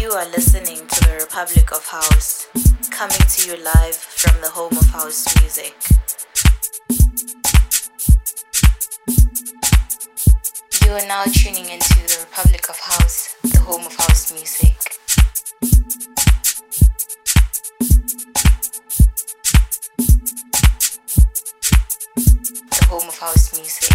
You are listening to the Republic of House, coming to you live from the home of house music. You are now tuning into the Republic of House, the home of house music. The home of house music.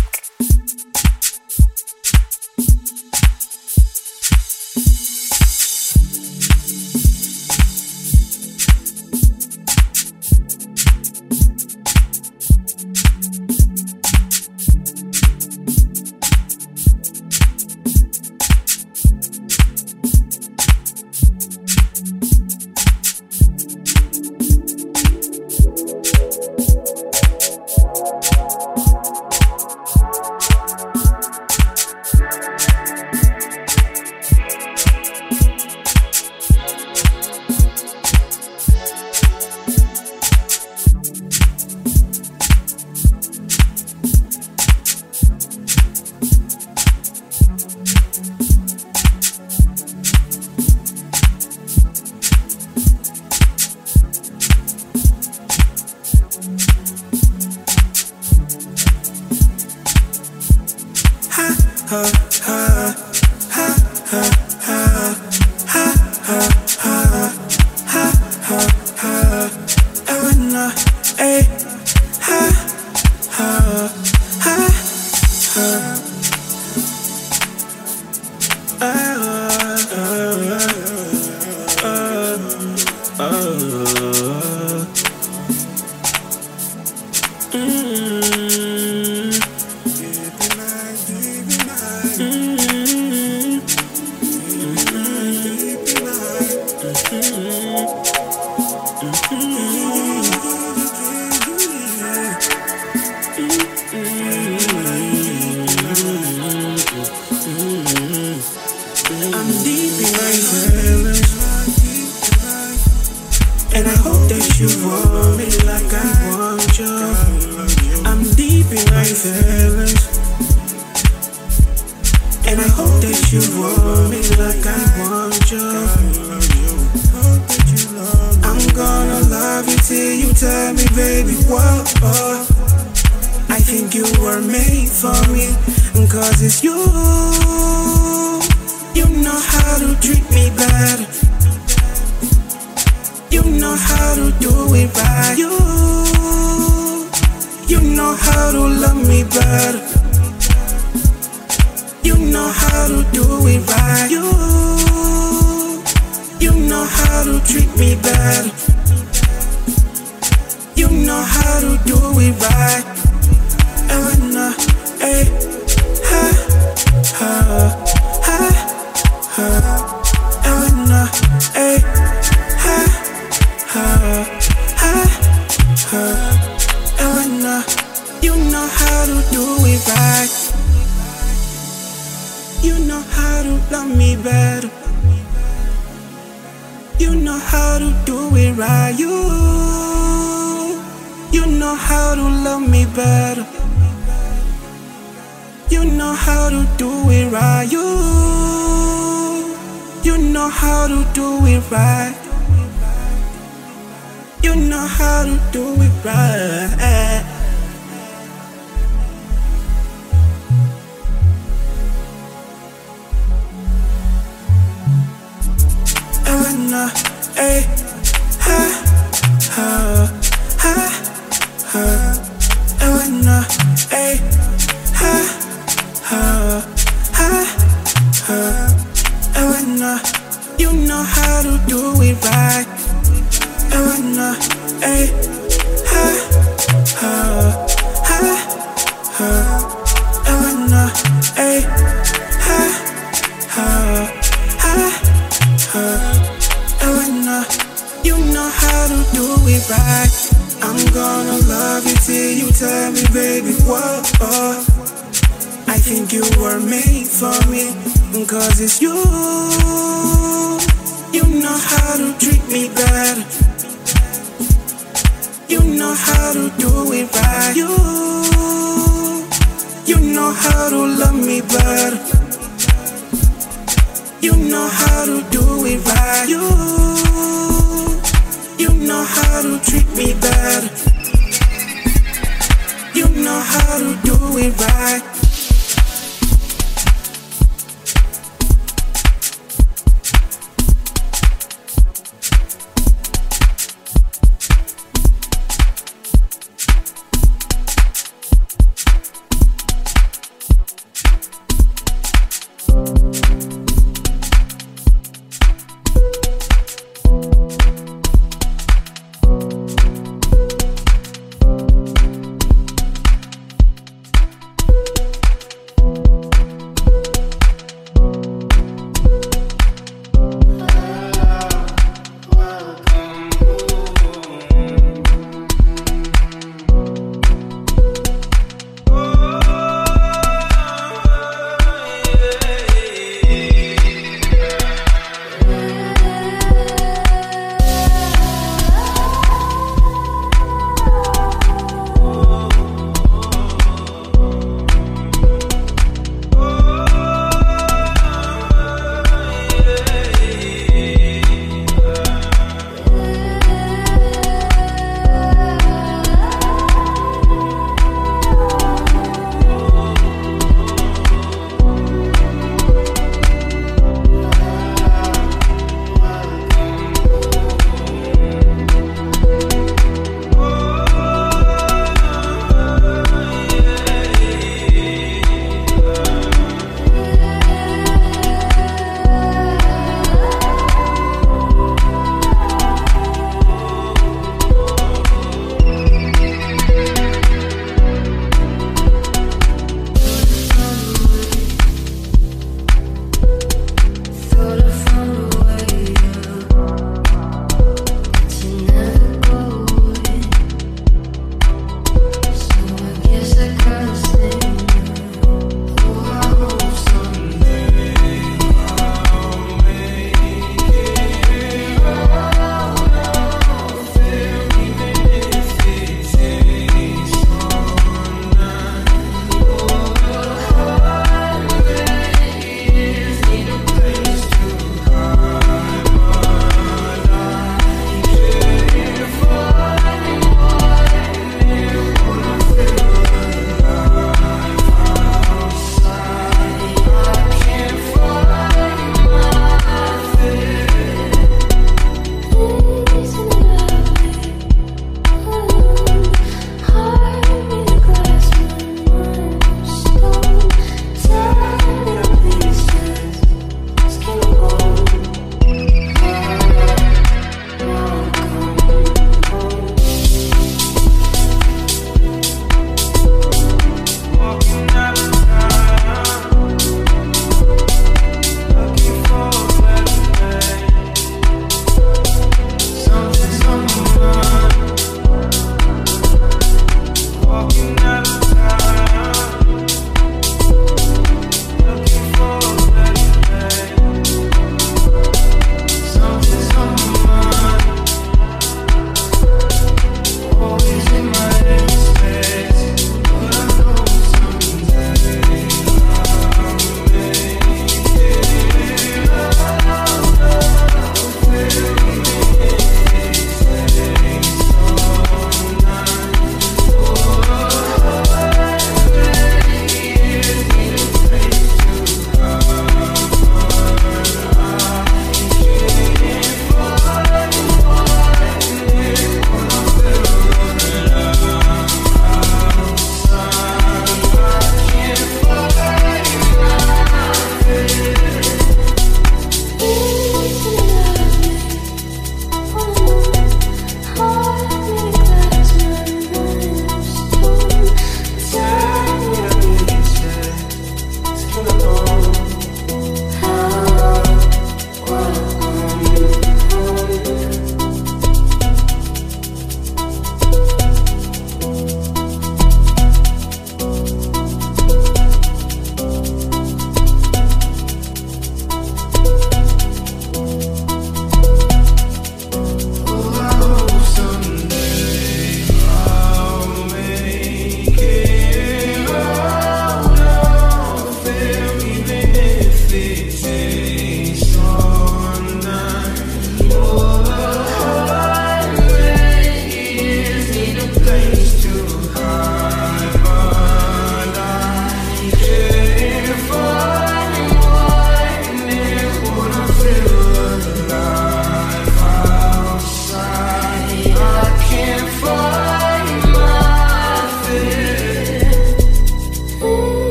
You know how to love me better. You know how to do it right. You, you know how to love me better. You know how to do it right. You, you know how to do it right. You know how to do it right. Ha, ha, ha, what? I think you were made for me, cause it's you. You know how to treat me better. You know how to do it right. You, you know how to love me better. You know how to do it right. You, you know how to treat me better. How to do it right.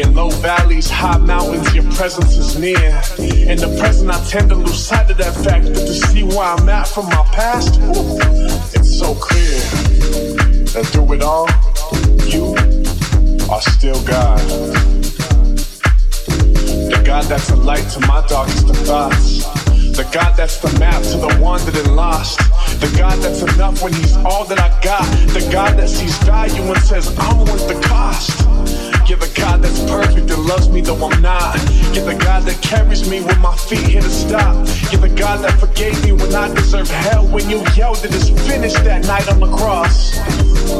In low valleys, high mountains, your presence is near. In the present, I tend to lose sight of that fact, but to see where I'm at from my past, whew, it's so clear that through it all, you are still God. The God that's a light to my darkest of thoughts. The God that's the map to the wandered and lost. The God that's enough when He's all that I got. The God that sees value and says, I'm worth the cost. You're the God that's perfect and loves me though I'm not. You're the God that carries me when my feet hit a stop. You're the God that forgave me when I deserved hell. When you yelled that it's finished that night on the cross.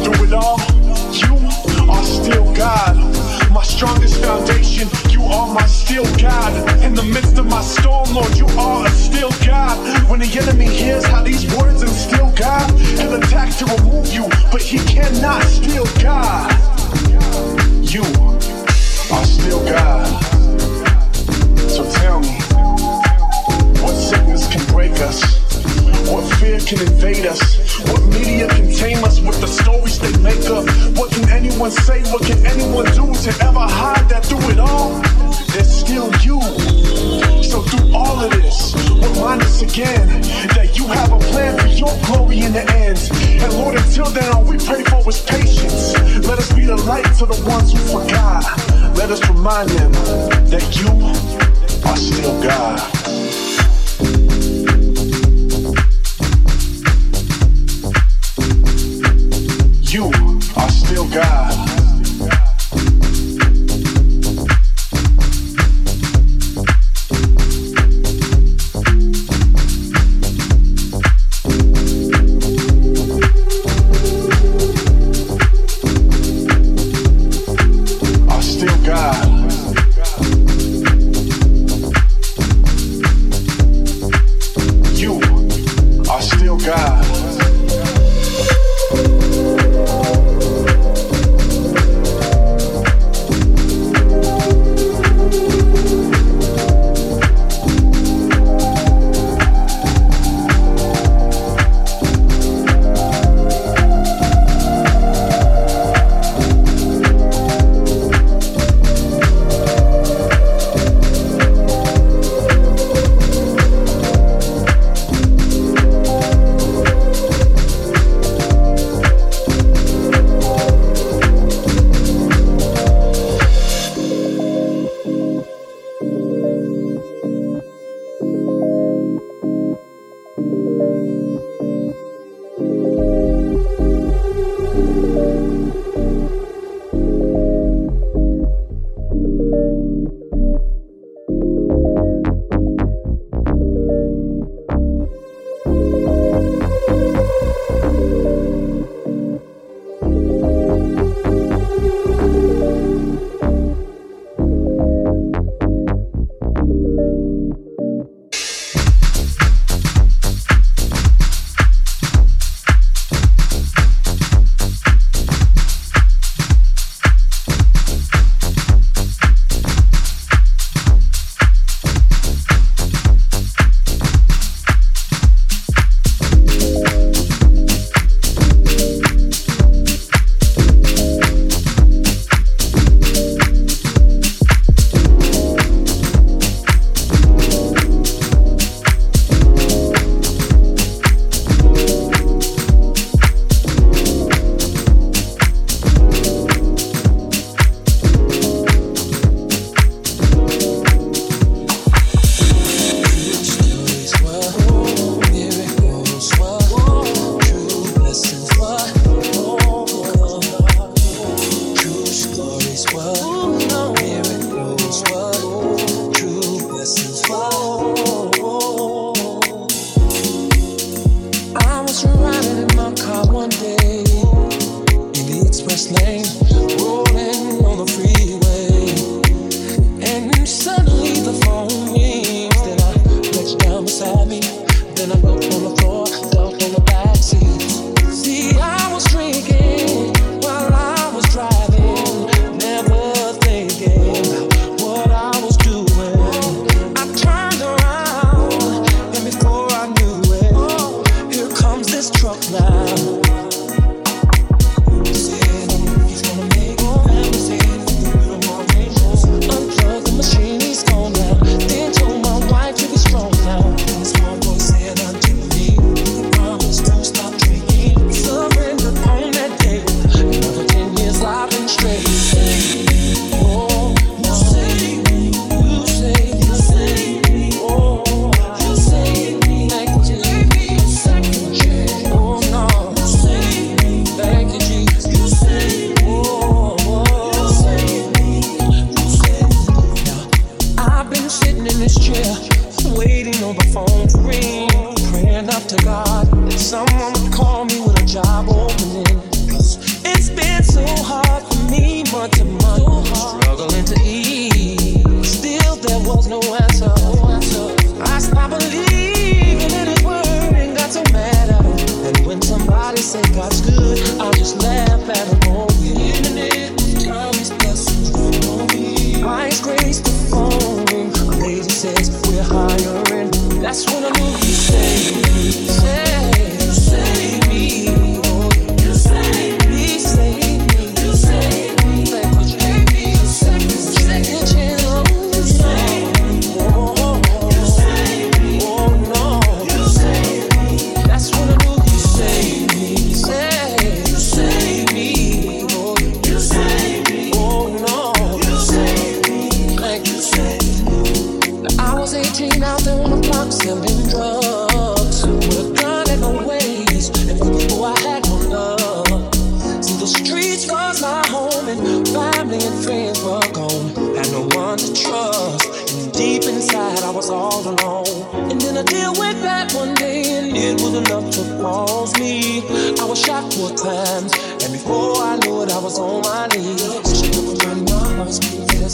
Through it all, you are still God. My strongest foundation, you are my still God. In the midst of my storm, Lord, you are a still God. When the enemy hears how these words instill God, he'll attack to remove you, but he cannot steal God. You are still God. So tell me, what sickness can break us? What fear can invade us? What media can tame us with the stories they make up? What can anyone say? What can anyone do to ever hide that through it all? There's still you. So through all of this, remind us again that you have a plan for your glory in the end. And Lord, until then, all we pray for is patience. Let us be the light to the ones who forgot. Let us remind them that you are still God. Are still God.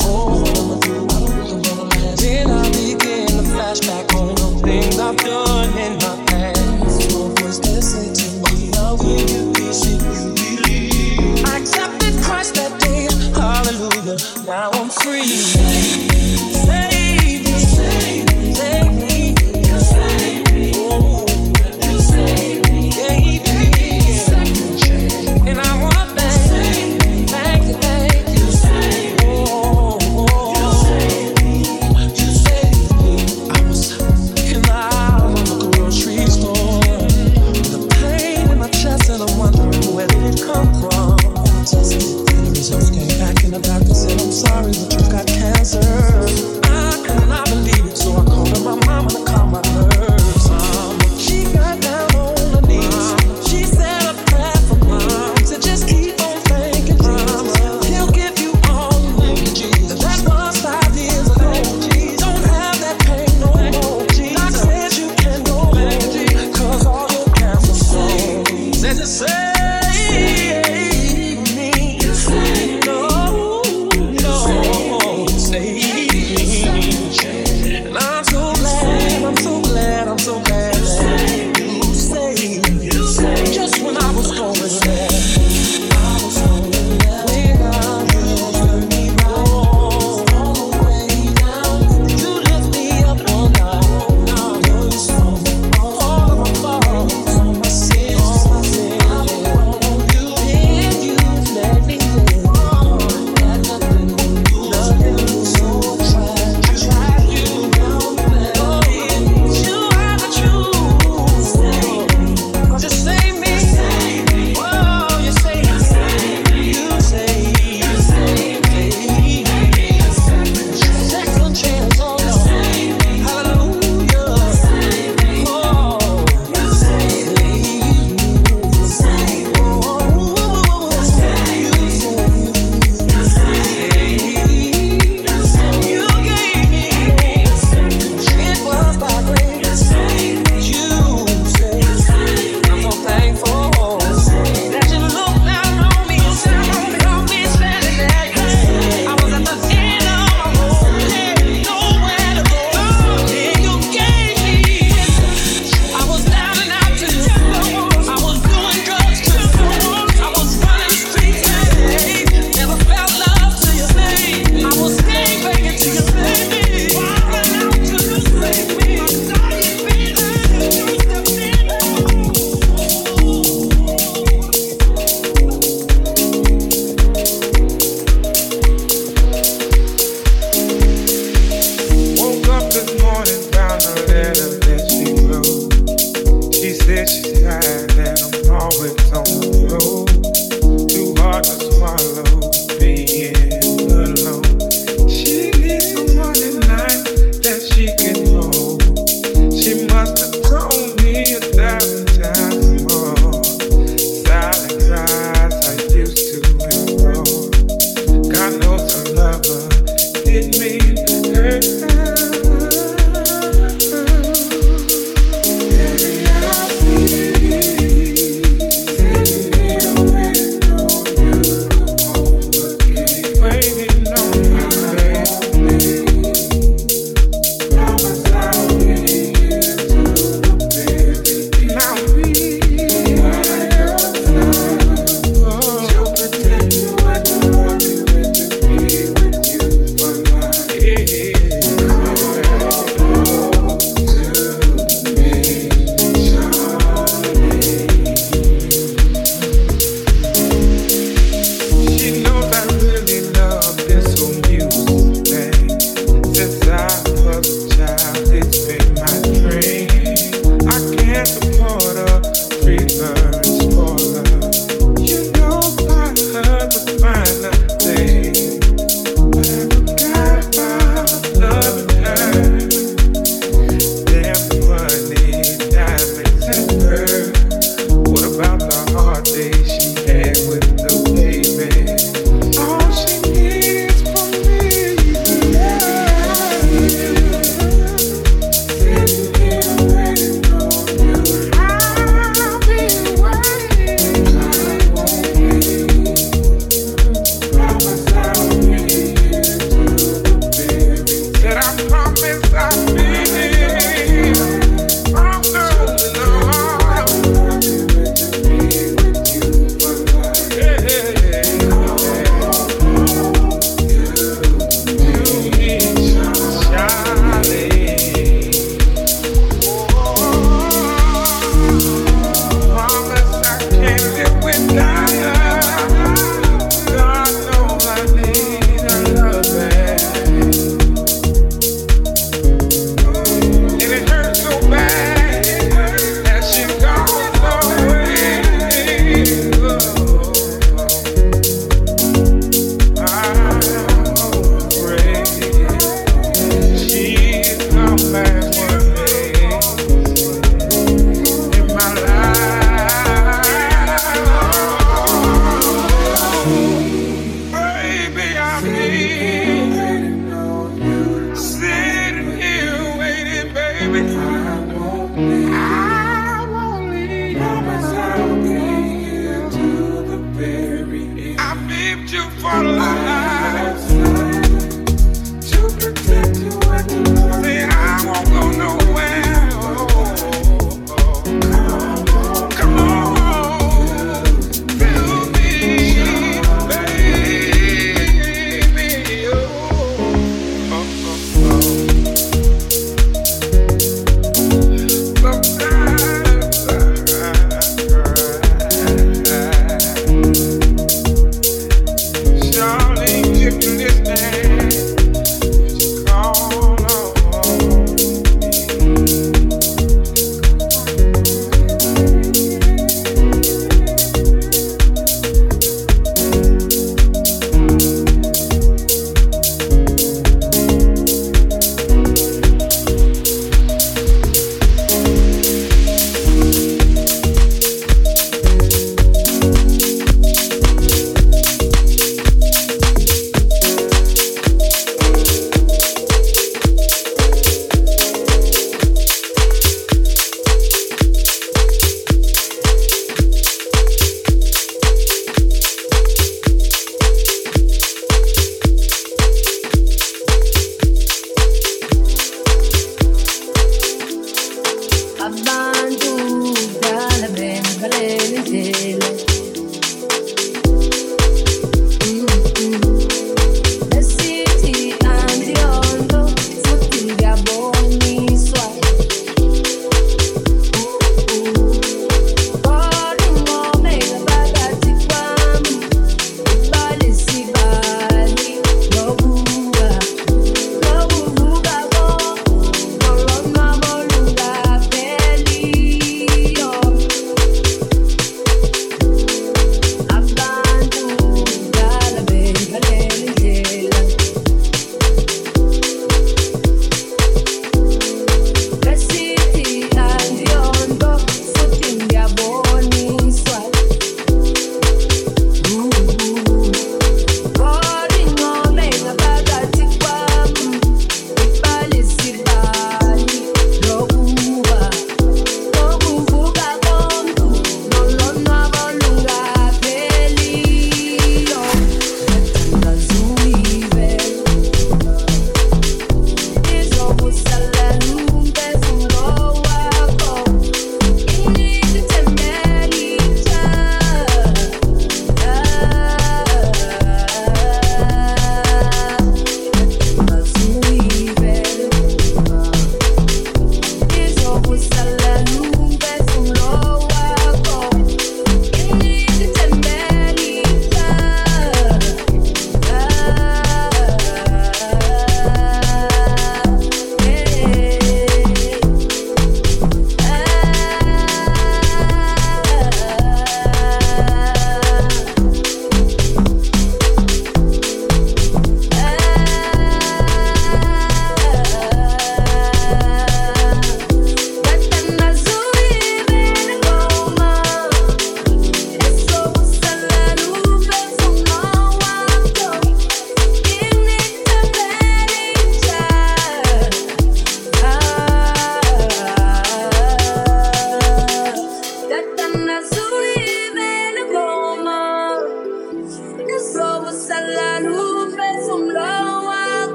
Trees Say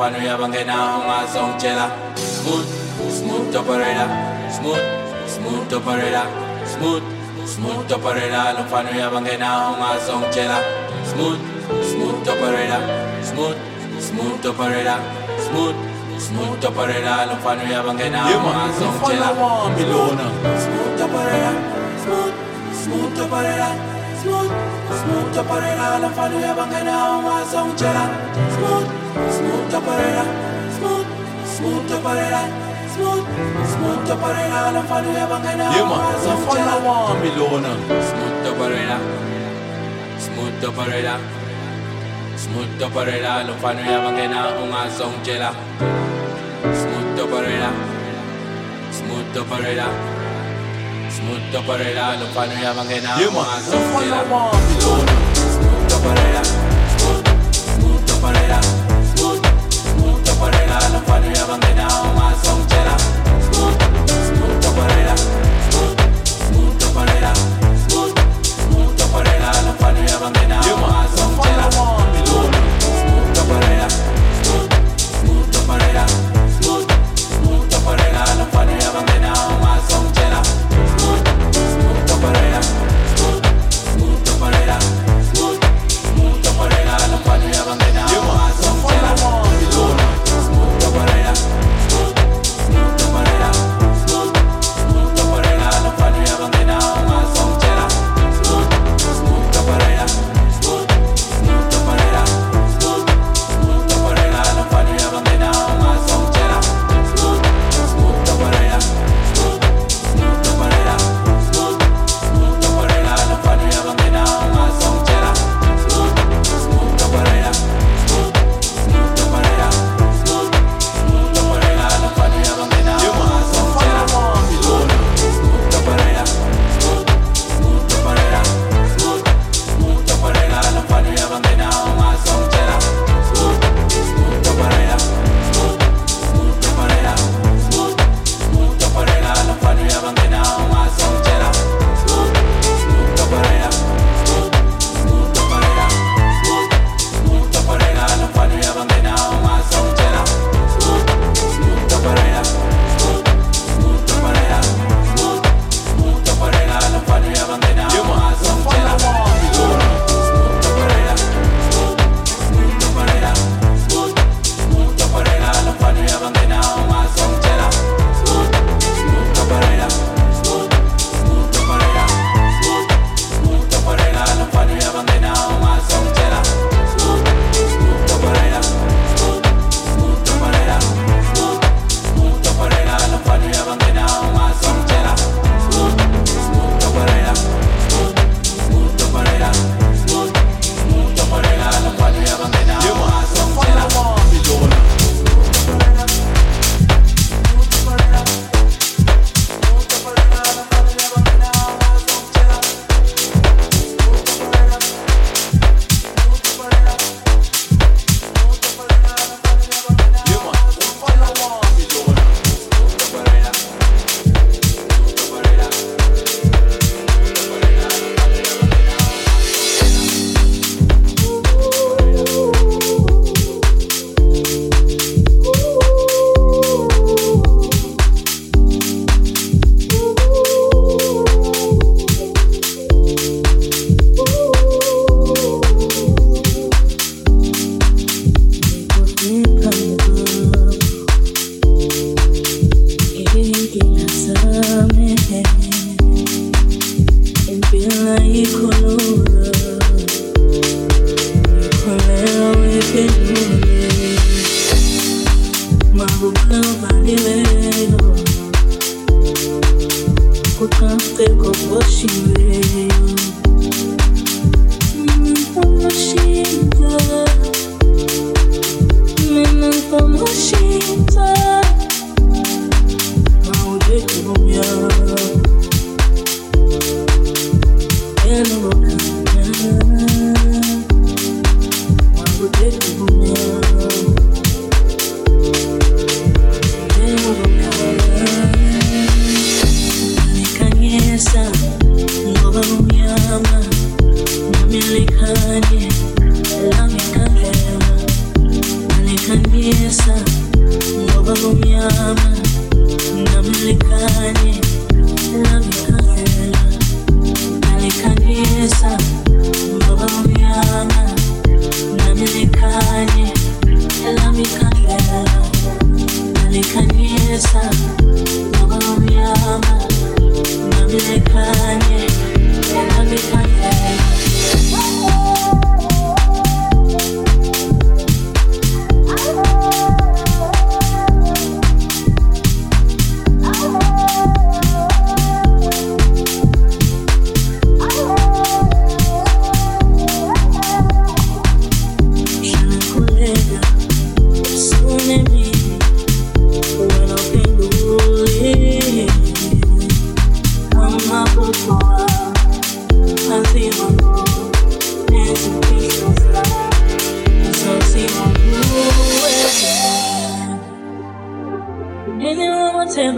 operator. Lomfana uyabangena ungazongitshela, smooth, smooth operator, smooth, smooth operator, smooth, smooth operator. Lomfana uyabangena ungazongitshela, smooth, smooth operator, smooth, smooth operator, smooth. Smooth operator, lomfana uyabangena ungazongitshela wami lona Smooth operator, smooth, smooth operator, smooth operator, lomfana uyabangena ungazongitshela Smooth, smooth operator, smooth, smooth operator, smooth, smooth operator, lomfana uyabangena yema ungazongitshela umfana wami lona Smooth operator, smooth operator, smooth operator, lomfana uyabangena ungazongitshela Smooth operator, smooth operator, smooth operator, lomfana uyabangena yema ungazongitshela umfana wami lona Smooth operator, smooth, smooth operator, smooth, smooth operator, lomfana uyabangena ungazongitshela Smooth, smooth operator, smooth, smooth operator, smooth, smooth operator, lomfana uyabangena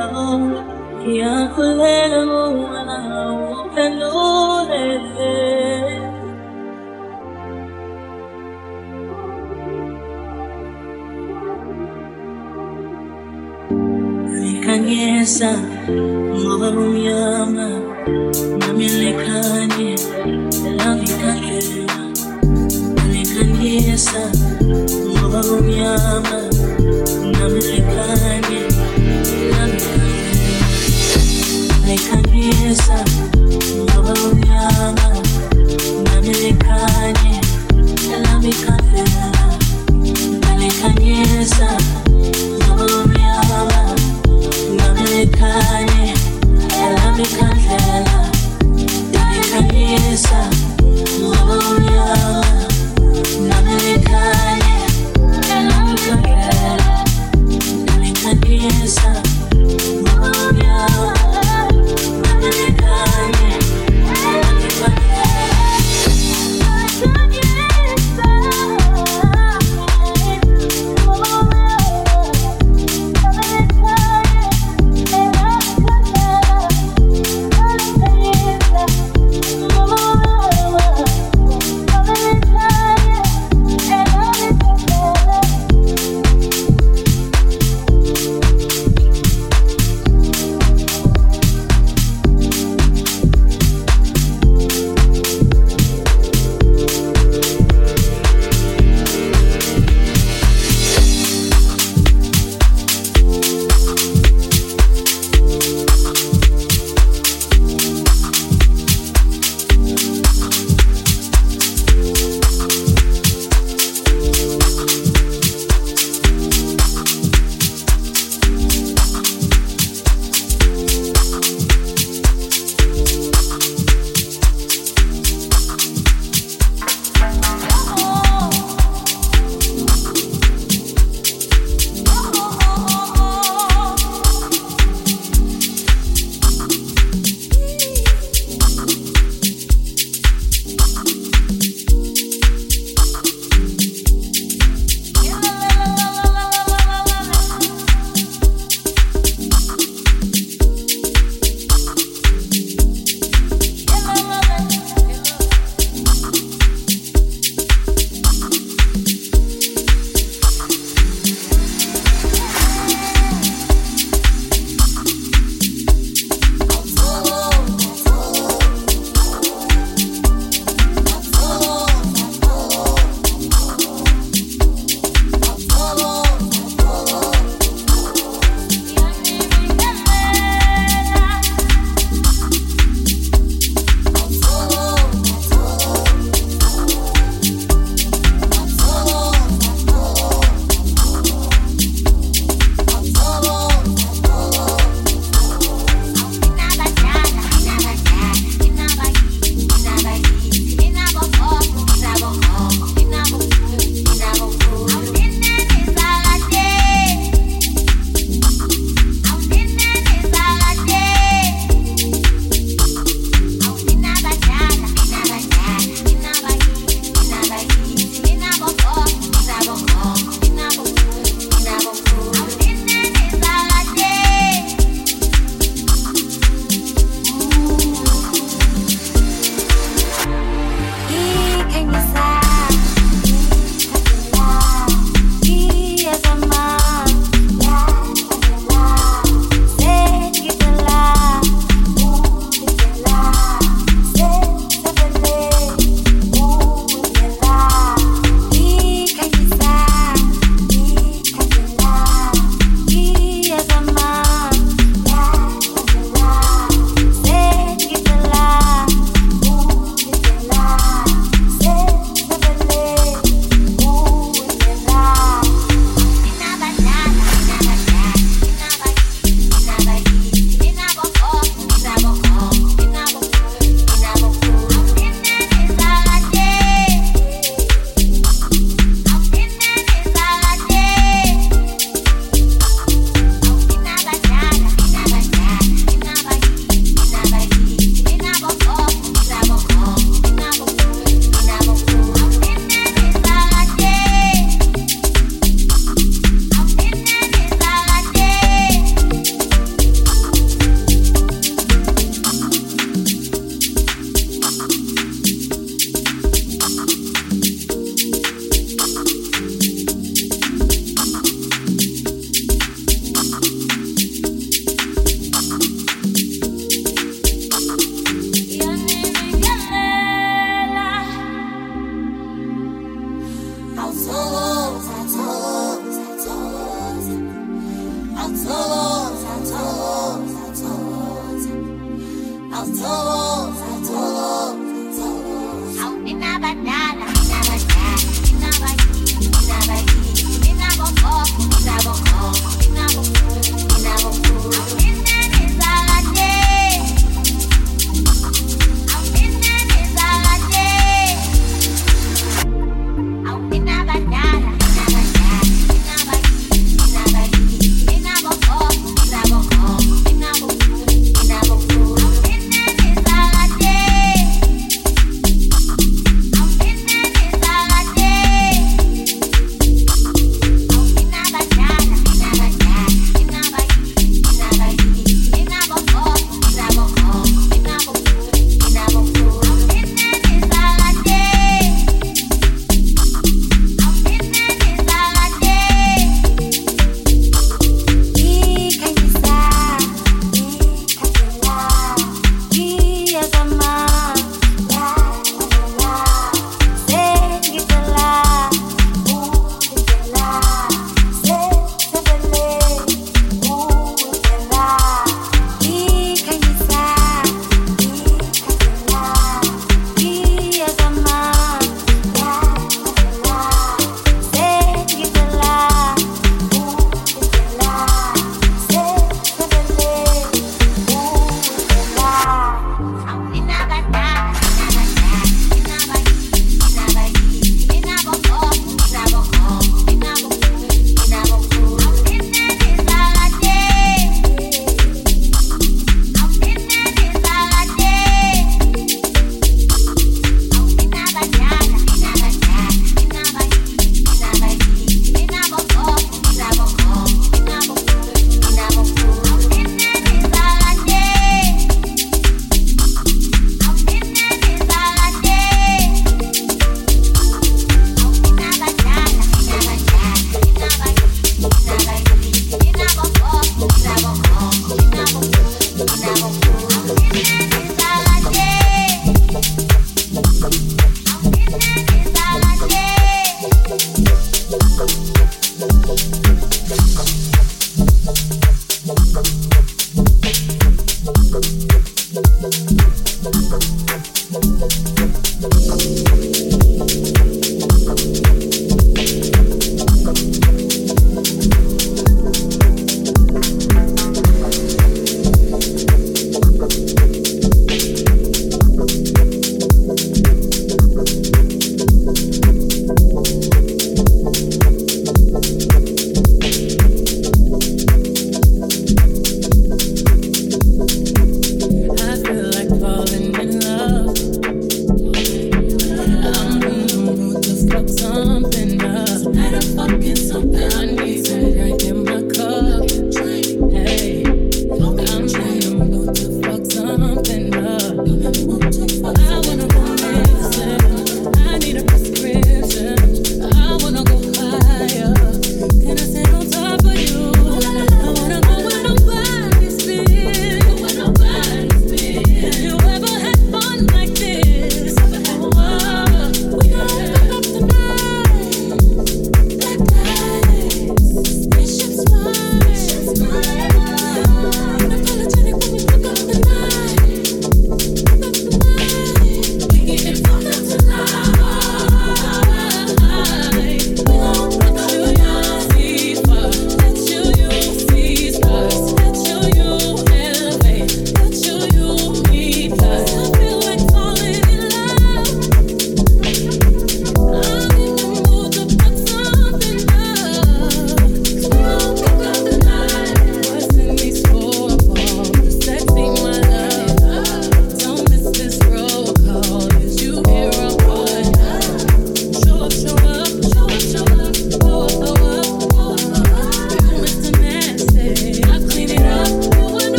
الأمر يا كل الأمور أنا وفنون الذي Kanyesa, mabarum yama, namilekanye, lavikakela. Kanyesa, mabarum yama. Nieka nie zapełnia